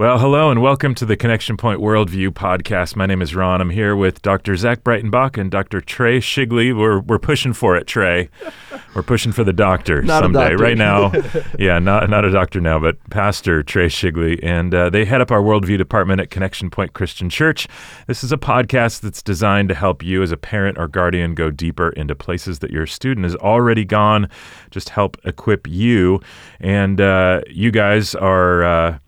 Well, hello and welcome to the Connection Point Worldview podcast. My name is Ron. I'm here with Dr. Zach Breitenbach and Dr. Trey Shigley. We're, we're pushing for it, Trey. We're pushing for the doctor someday. doctor. Right now, yeah, not, not a doctor now, but Pastor Trey Shigley. And uh, they head up our Worldview department at Connection Point Christian Church. This is a podcast that's designed to help you as a parent or guardian go deeper into places that your student has already gone, just help equip you. And uh, you guys are. Uh,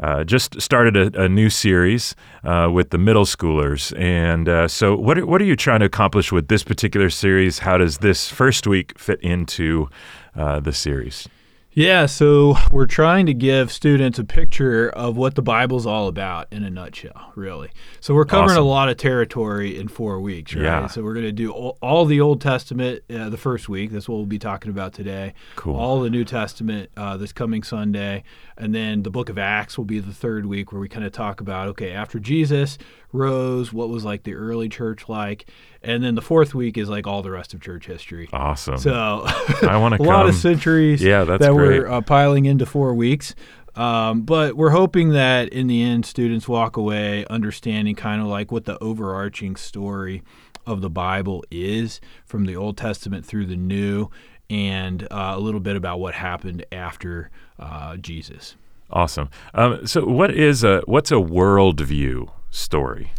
uh, just started a, a new series uh, with the middle schoolers. And uh, so, what are, what are you trying to accomplish with this particular series? How does this first week fit into uh, the series? Yeah, so we're trying to give students a picture of what the Bible's all about in a nutshell, really. So we're covering Awesome. a lot of territory in four weeks, right? Yeah. So we're going to do all, all the Old Testament uh, the first week. That's what we'll be talking about today. Cool. All the New Testament uh, this coming Sunday. And then the book of Acts will be the third week where we kind of talk about, okay, after Jesus rose, what was like the early church like? And then the fourth week is like all the rest of church history. Awesome. So I want to a to lot come. of centuries Yeah, that's that great. we're uh, piling into four weeks. Um, but we're hoping that in the end, students walk away understanding kind of like what the overarching story of the Bible is from the Old Testament through the New, and uh, a little bit about what happened after uh, Jesus. Awesome. Um, so, what is a what's a worldview story?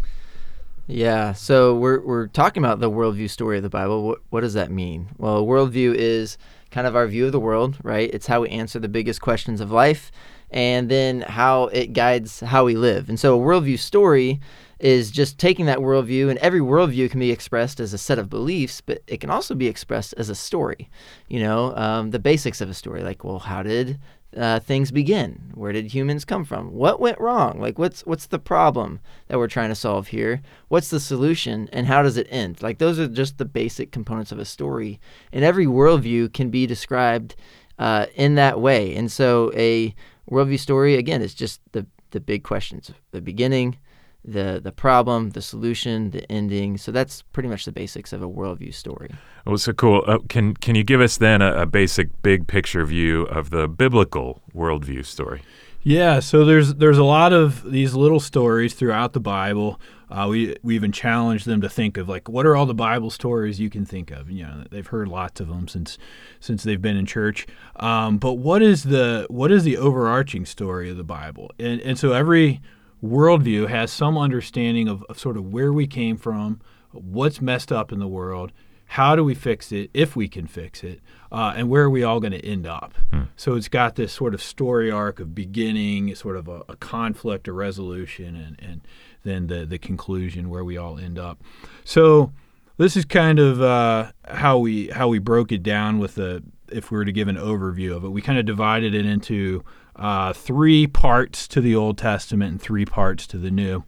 Yeah, so we're we're talking about the worldview story of the Bible. What what does that mean? Well, worldview is kind of our view of the world, right? It's how we answer the biggest questions of life, and then how it guides how we live. And so, a worldview story is just taking that worldview, and every worldview can be expressed as a set of beliefs, but it can also be expressed as a story. You know, um, the basics of a story, like, well, how did uh, things begin? Where did humans come from? What went wrong? Like, what's what's the problem that we're trying to solve here? What's the solution, and how does it end? Like, those are just the basic components of a story, and every worldview can be described uh, in that way. And so, a worldview story again is just the the big questions: the beginning, the the problem, the solution, the ending. So that's pretty much the basics of a worldview story. Oh, so cool. Uh, can can you give us then a, a basic big picture view of the biblical worldview story? Yeah, so there's there's a lot of these little stories throughout the Bible. Uh, we we even challenge them to think of like what are all the Bible stories you can think of. You know, they've heard lots of them since since they've been in church. Um, but what is the what is the overarching story of the Bible? And and so every worldview has some understanding of, of sort of where we came from, what's messed up in the world, how do we fix it if we can fix it, uh, and where are we all going to end up? So it's got this sort of story arc of beginning, sort of a, a conflict, a resolution, and, and then the, the conclusion where we all end up. So this is kind of uh, how we how we broke it down with the if we were to give an overview of it. We kind of divided it into uh, three parts to the Old Testament and three parts to the New.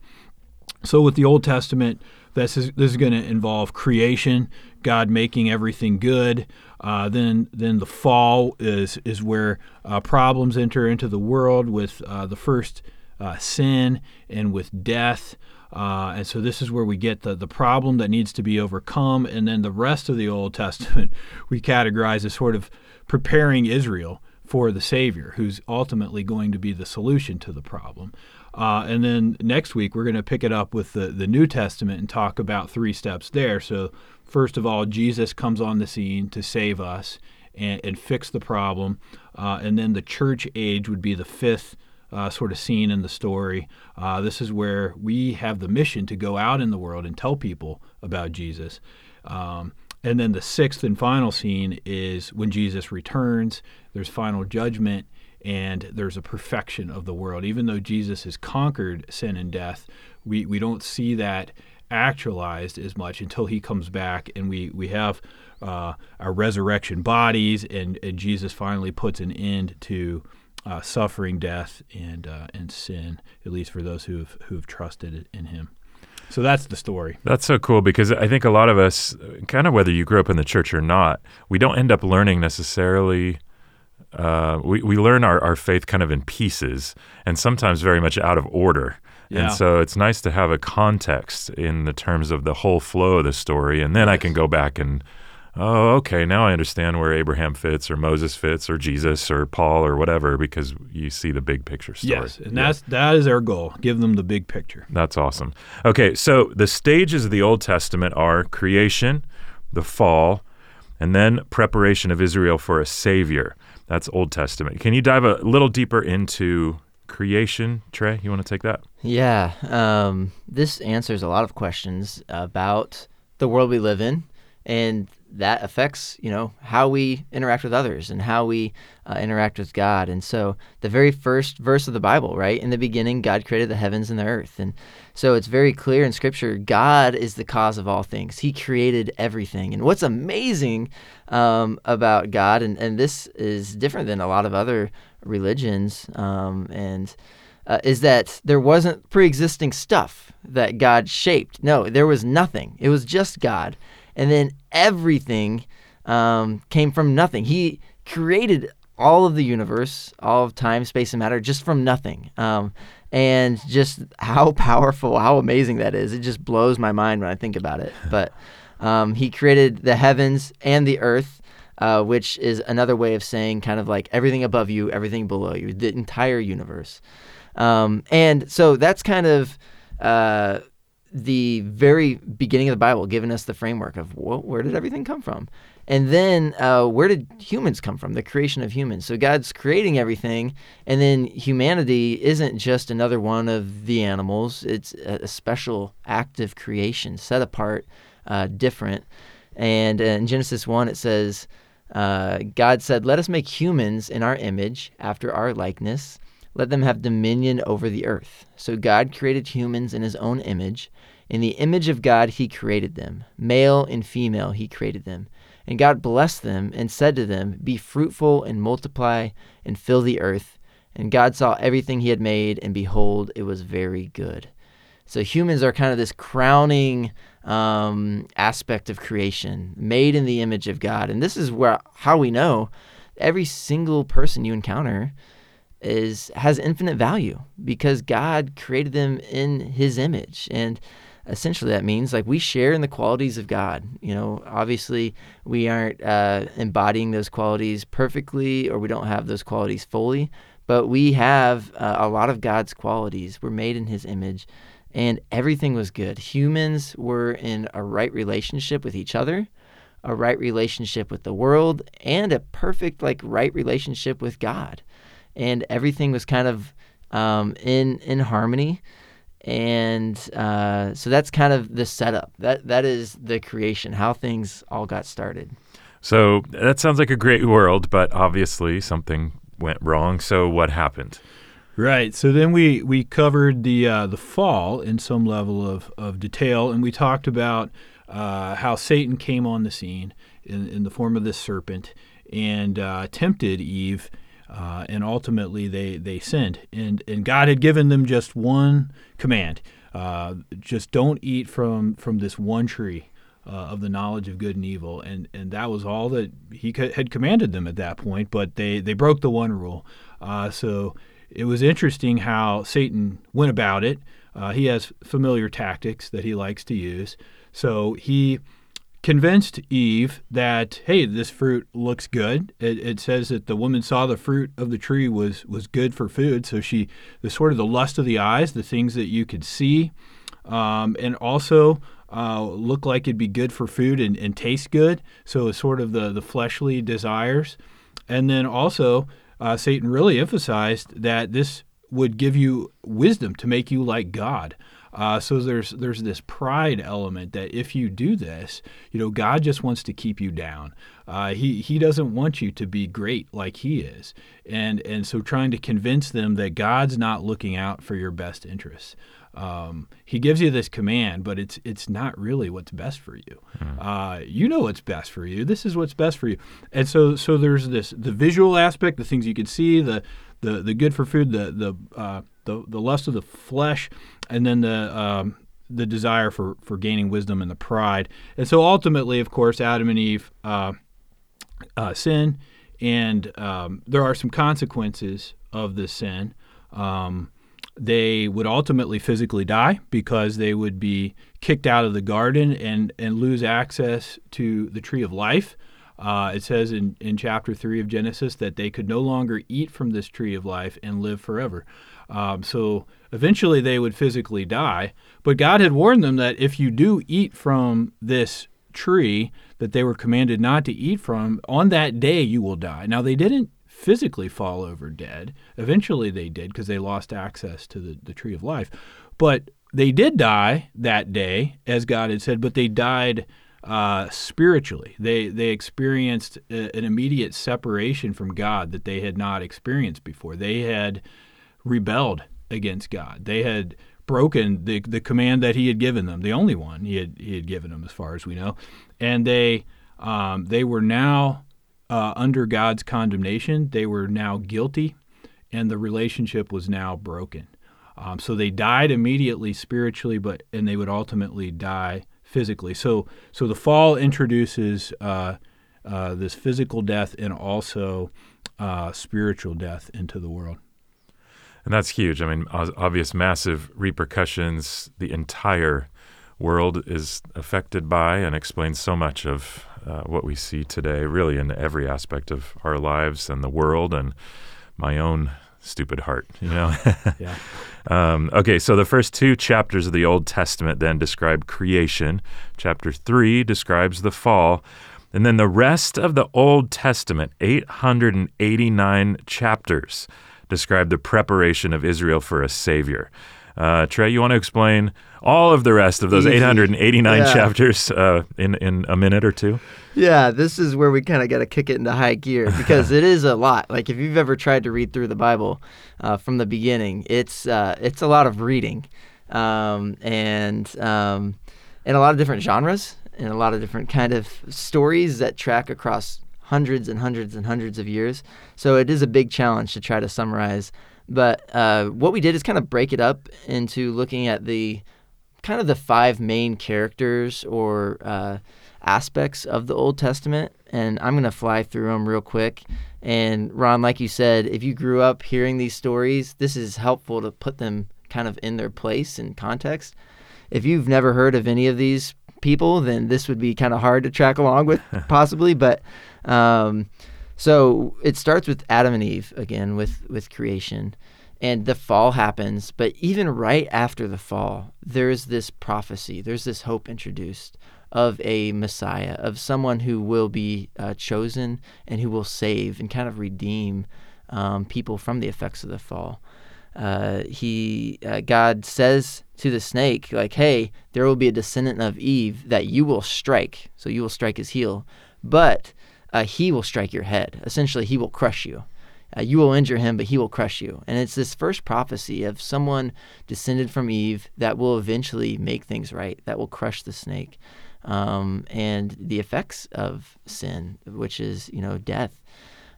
So with the Old Testament, this is this is going to involve creation, God making everything good. Uh, then then the fall is is where uh, problems enter into the world with uh, the first uh, sin and with death. Uh, and so this is where we get the, the problem that needs to be overcome. And then the rest of the Old Testament we categorize as sort of preparing Israel for the Savior, who's ultimately going to be the solution to the problem. Uh, and then next week, we're going to pick it up with the, the New Testament and talk about three steps there. So, first of all, Jesus comes on the scene to save us and, and fix the problem. Uh, and then the church age would be the fifth uh, sort of scene in the story. Uh, this is where we have the mission to go out in the world and tell people about Jesus. Um, and then the sixth and final scene is when Jesus returns, there's final judgment, and there's a perfection of the world. Even though Jesus has conquered sin and death, we, we don't see that actualized as much until he comes back and we, we have uh, our resurrection bodies, and, and Jesus finally puts an end to uh, suffering, death, and, uh, and sin, at least for those who have, who have trusted in him. So that's the story. That's so cool because I think a lot of us, kind of whether you grew up in the church or not, we don't end up learning necessarily. Uh, we, we learn our, our faith kind of in pieces and sometimes very much out of order. Yeah. And so it's nice to have a context in the terms of the whole flow of the story. And then I can go back and oh, okay, now I understand where Abraham fits, or Moses fits, or Jesus, or Paul, or whatever, because you see the big picture story. Yes, and that's that is our goal. Give them the big picture. That's awesome. Okay, so the stages of the Old Testament are creation, the fall, and then preparation of Israel for a savior. That's Old Testament. Can you dive a little deeper into creation, Trey? You want to take that? Yeah. Um, this answers a lot of questions about the world we live in, and that affects you know how we interact with others and how we uh, interact with God. And so the very first verse of the Bible, right? In the beginning, God created the heavens and the earth, and so it's very clear in Scripture God is the cause of all things. He created everything. And what's amazing um, about God, and and this is different than a lot of other religions, um, and uh, is that there wasn't pre-existing stuff that God shaped. No, there was nothing. It was just God and then everything um, came from nothing. He created all of the universe, all of time, space, and matter just from nothing. Um, and just how powerful, how amazing that is. It just blows my mind when I think about it. But um, he created the heavens and the earth, uh, which is another way of saying kind of like everything above you, everything below you, the entire universe. Um, and so that's kind of. Uh, the very beginning of the Bible, giving us the framework of well, where did everything come from? And then uh, where did humans come from? The creation of humans. So God's creating everything, and then humanity isn't just another one of the animals. It's a, special act of creation, set apart, uh, different. And uh, in Genesis 1, it says, uh, God said, Let us make humans in our image, after our likeness. Let them have dominion over the earth. So God created humans in his own image. In the image of God, he created them. Male and female, he created them. And God blessed them and said to them, Be fruitful and multiply and fill the earth. And God saw everything he had made, and behold, it was very good. So humans are kind of this crowning um, aspect of creation, made in the image of God. And this is where how we know every single person you encounter is has infinite value because God created them in His image and essentially that means like we share in the qualities of God. You know, obviously we aren't uh, embodying those qualities perfectly or we don't have those qualities fully, but we have uh, a lot of God's qualities. We're made in His image and everything was good. Humans were in a right relationship with each other, a right relationship with the world, and a perfect, like, right relationship with God. And everything was kind of um, in in harmony and uh, so that's kind of the setup. That that is the creation, how things all got started. So that sounds like a great world, but obviously something went wrong. So what happened? Right. So then we we covered the uh, the fall in some level of, of detail, and we talked about uh, how Satan came on the scene in, in the form of this serpent and uh, tempted Eve uh, and ultimately they, they sinned. And, and God had given them just one command uh, just don't eat from, from this one tree. Uh, of the knowledge of good and evil, and and that was all that he co- had commanded them at that point. But they they broke the one rule. Uh, so it was interesting how Satan went about it. Uh, he has familiar tactics that he likes to use. So he convinced Eve that hey, this fruit looks good. It, it, says that the woman saw the fruit of the tree was was good for food. So she the sort of the lust of the eyes, the things that you could see, um, and also uh, look like it'd be good for food and, and taste good. So it's sort of the the fleshly desires, and then also uh, Satan really emphasized that this would give you wisdom to make you like God. Uh, so there's there's this pride element that if you do this, you know, God just wants to keep you down. Uh, he he doesn't want you to be great like He is, and and so trying to convince them that God's not looking out for your best interests. Um, he gives you this command, but it's it's not really what's best for you. Mm. Uh, you know what's best for you. This is what's best for you. And so so there's this the visual aspect, the things you can see, the the the good for food, the the uh, the, the lust of the flesh, and then the um, the desire for for gaining wisdom and the pride. And so ultimately, of course, Adam and Eve uh, uh, sin, and um, there are some consequences of this sin. Um, they would ultimately physically die because they would be kicked out of the garden and, and lose access to the tree of life. Uh, it says in, in chapter 3 of Genesis that they could no longer eat from this tree of life and live forever. Um, so eventually they would physically die. But God had warned them that if you do eat from this tree that they were commanded not to eat from, on that day you will die. Now, they didn't physically fall over dead. Eventually they did because they lost access to the, the tree of life. But they did die that day, as God had said, but they died uh, spiritually. They they experienced a, an immediate separation from God that they had not experienced before. They had rebelled against God. They had broken the the command that He had given them, the only one He had He had given them, as far as we know, and they um, they were now uh, under God's condemnation. They were now guilty, and the relationship was now broken. Um, so they died immediately spiritually, but and they would ultimately die physically. So so the fall introduces uh, uh, this physical death and also uh, spiritual death into the world. And that's huge. I mean, obvious massive repercussions. The entire world is affected by and explains so much of uh, what we see today, really in every aspect of our lives and the world and my own stupid heart, you know? yeah. Um, okay, so the first two chapters of the Old Testament then describe creation. Chapter three describes the fall. And then the rest of the Old Testament, 889 chapters, describe the preparation of Israel for a Savior. Uh, Trey, you want to explain all of the rest of those Easy. 889 yeah. chapters uh, in in a minute or two? Yeah, this is where we kind of got to kick it into high gear because it is a lot. Like if you've ever tried to read through the Bible uh, from the beginning, it's uh, it's a lot of reading, um, and um, in a lot of different genres and a lot of different kind of stories that track across hundreds and hundreds and hundreds of years. So it is a big challenge to try to summarize but uh, what we did is kind of break it up into looking at the kind of the five main characters or uh, aspects of the Old Testament. And I'm going to fly through them real quick. And Ron, like you said, if you grew up hearing these stories, this is helpful to put them kind of in their place and context. If you've never heard of any of these people, then this would be kind of hard to track along with, possibly. But um, so it starts with Adam and Eve again with with creation and the fall happens, but even right after the fall, there's this prophecy, there's this hope introduced of a Messiah, of someone who will be uh, chosen and who will save and kind of redeem um, people from the effects of the fall. Uh, he uh, God says to the snake, like, "Hey, there will be a descendant of Eve that you will strike, so you will strike his heel, but uh, he will strike your head. Essentially, he will crush you. Uh, you will injure him, but he will crush you. And it's this first prophecy of someone descended from Eve that will eventually make things right, that will crush the snake. Um, and the effects of sin, which is, you know, death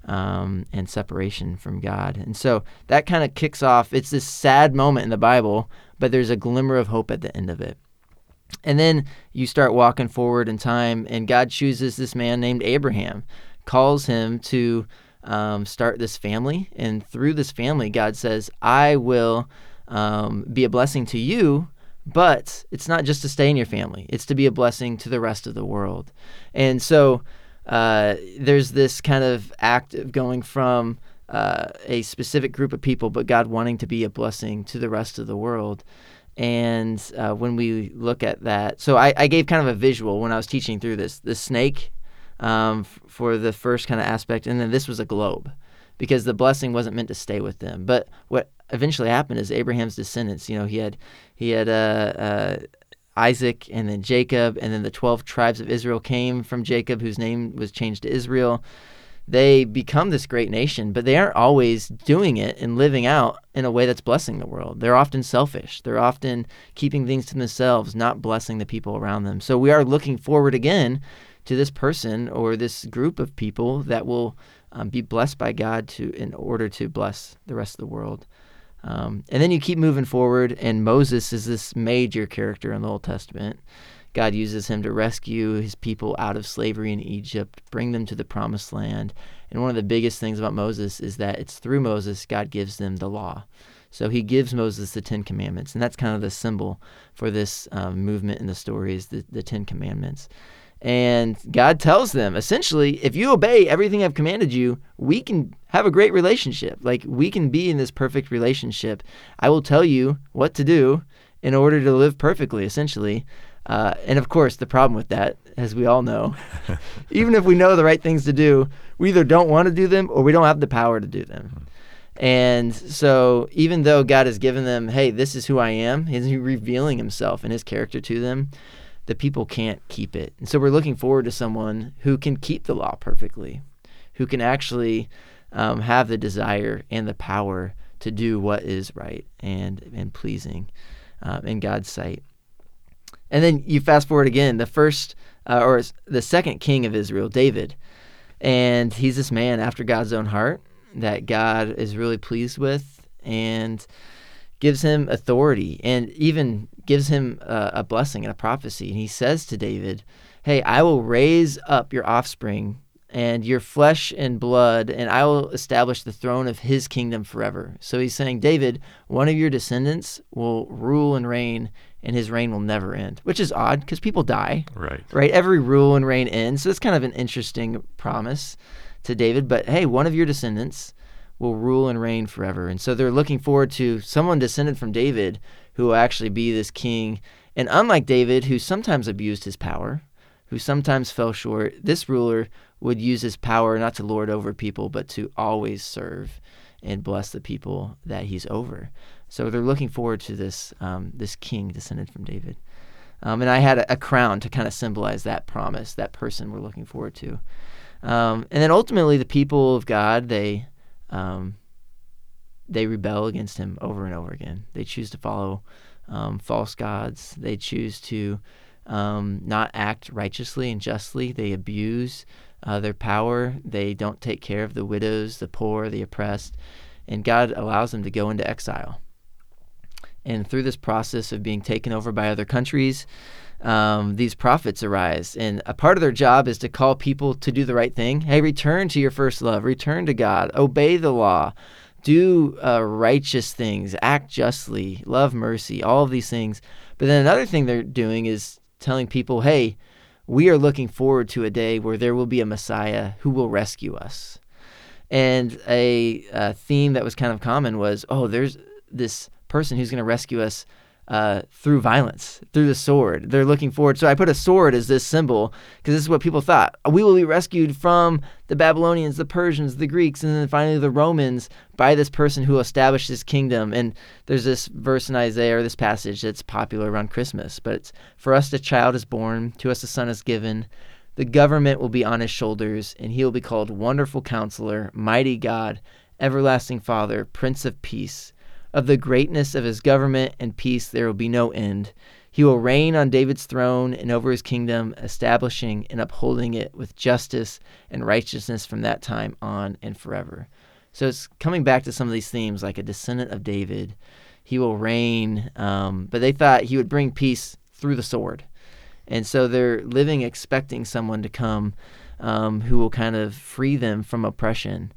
um, and separation from God. And so that kind of kicks off, it's this sad moment in the Bible, but there's a glimmer of hope at the end of it. And then you start walking forward in time, and God chooses this man named Abraham, calls him to um, start this family. And through this family, God says, I will um, be a blessing to you, but it's not just to stay in your family, it's to be a blessing to the rest of the world. And so uh, there's this kind of act of going from uh, a specific group of people, but God wanting to be a blessing to the rest of the world. And uh, when we look at that, so I, I, gave kind of a visual when I was teaching through this. The snake um, f- for the first kind of aspect, and then this was a globe, because the blessing wasn't meant to stay with them. But what eventually happened is Abraham's descendants. You know, he had he had uh, uh, Isaac, and then Jacob, and then the twelve tribes of Israel came from Jacob, whose name was changed to Israel they become this great nation, but they aren't always doing it and living out in a way that's blessing the world. They're often selfish. They're often keeping things to themselves, not blessing the people around them. So we are looking forward again to this person or this group of people that will um, be blessed by God to in order to bless the rest of the world. Um, and then you keep moving forward, and Moses is this major character in the Old Testament. God uses him to rescue his people out of slavery in Egypt, bring them to the promised land. And one of the biggest things about Moses is that it's through Moses God gives them the law. So he gives Moses the Ten Commandments, and that's kind of the symbol for this um, movement in the story is the, the Ten Commandments. And God tells them essentially, if you obey everything I've commanded you, we can have a great relationship. Like we can be in this perfect relationship. I will tell you what to do in order to live perfectly, essentially. Uh, and of course, the problem with that, as we all know, even if we know the right things to do, we either don't want to do them or we don't have the power to do them. And so, even though God has given them, hey, this is who I am, He's revealing Himself and His character to them, the people can't keep it. And so, we're looking forward to someone who can keep the law perfectly, who can actually um, have the desire and the power to do what is right and, and pleasing um, in God's sight. And then you fast forward again, the first uh, or the second king of Israel, David. And he's this man after God's own heart that God is really pleased with and gives him authority and even gives him a, a blessing and a prophecy. And he says to David, Hey, I will raise up your offspring and your flesh and blood, and I will establish the throne of his kingdom forever. So he's saying, David, one of your descendants will rule and reign, and his reign will never end, which is odd because people die. Right. Right. Every rule and reign ends. So it's kind of an interesting promise to David. But hey, one of your descendants will rule and reign forever. And so they're looking forward to someone descended from David who will actually be this king. And unlike David, who sometimes abused his power, who sometimes fell short, this ruler would use his power not to lord over people, but to always serve and bless the people that he's over. So they're looking forward to this um, this king descended from David. Um, and I had a, a, crown to kind of symbolize that promise, that person we're looking forward to. Um, and then ultimately, the people of God they um, they rebel against Him over and over again. They choose to follow um, false gods. They choose to um, not act righteously and justly. They abuse uh, their power. They don't take care of the widows, the poor, the oppressed, and God allows them to go into exile. And through this process of being taken over by other countries, um, these prophets arise. And a part of their job is to call people to do the right thing. Hey, return to your first love, return to God, obey the law, do uh, righteous things, act justly, love mercy, all of these things. But then another thing they're doing is telling people, hey, we are looking forward to a day where there will be a Messiah who will rescue us. And a, a theme that was kind of common was, oh, there's this person who's going to rescue us uh, through violence, through the sword. They're looking forward. So I put a sword as this symbol because this is what people thought. We will be rescued from the Babylonians, the Persians, the Greeks, and then finally the Romans by this person who established this kingdom. And there's this verse in Isaiah, or this passage that's popular around Christmas. But it's for us a child is born, to us a son is given. The government will be on his shoulders, and he will be called Wonderful Counselor, Mighty God, Everlasting Father, Prince of Peace. Of the greatness of his government and peace there will be no end. He will reign on David's throne and over his kingdom, establishing and upholding it with justice and righteousness from that time on and forever. So it's coming back to some of these themes, like a descendant of David. He will reign, um, but they thought he would bring peace through the sword. And so they're living expecting someone to come um, who will kind of free them from oppression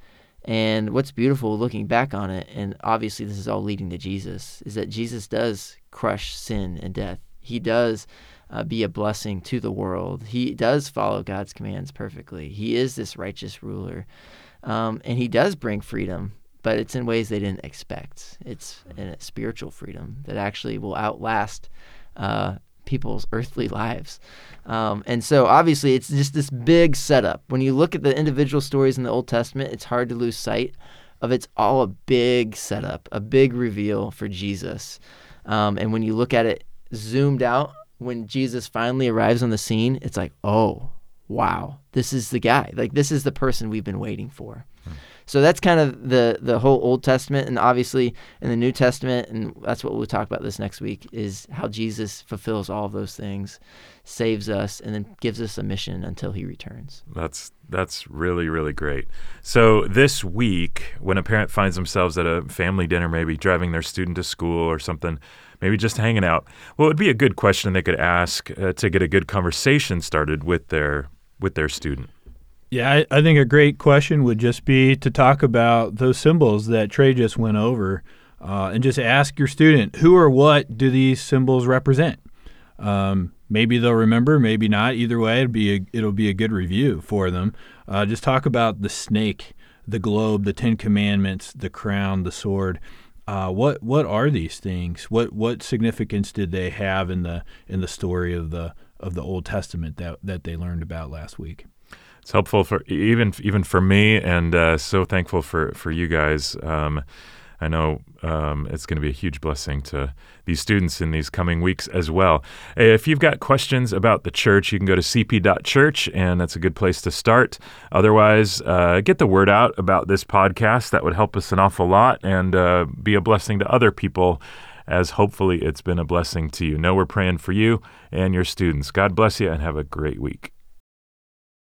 and what's beautiful looking back on it, and obviously this is all leading to Jesus, is that Jesus does crush sin and death. He does uh, be a blessing to the world. He does follow God's commands perfectly. He is this righteous ruler. Um, and he does bring freedom, but it's in ways they didn't expect. It's a spiritual freedom that actually will outlast uh, people's earthly lives. Um, and so obviously it's just this big setup. When you look at the individual stories in the Old Testament, it's hard to lose sight of it's all a big setup, a big reveal for Jesus. Um, and when you look at it zoomed out, when Jesus finally arrives on the scene, it's like, oh, wow, this is the guy. Like, this is the person we've been waiting for. Hmm. So that's kind of the the whole Old Testament, and obviously in the New Testament, and that's what we'll talk about this next week is how Jesus fulfills all of those things, saves us, and then gives us a mission until He returns. That's that's really really great. So this week, when a parent finds themselves at a family dinner, maybe driving their student to school or something, maybe just hanging out, well, it would be a good question they could ask uh, to get a good conversation started with their with their student. Yeah, I, I, think a great question would just be to talk about those symbols that Trey just went over. uh, and just ask your student who or what do these symbols represent. Um, maybe they'll remember, maybe not. Either way, it'll be a, it'll be a good review for them. Uh, just talk about the snake, the globe, the Ten Commandments, the crown, the sword. Uh, what what are these things? What what significance did they have in the in the story of the of the Old Testament that that they learned about last week? It's helpful for even even for me, and uh, so thankful for for you guys. Um, I know um, it's going to be a huge blessing to these students in these coming weeks as well. If you've got questions about the church, you can go to cp.church, and that's a good place to start. Otherwise, uh, get the word out about this podcast. That would help us an awful lot and uh, be a blessing to other people. As hopefully it's been a blessing to you. Know we're praying for you and your students. God bless you and have a great week.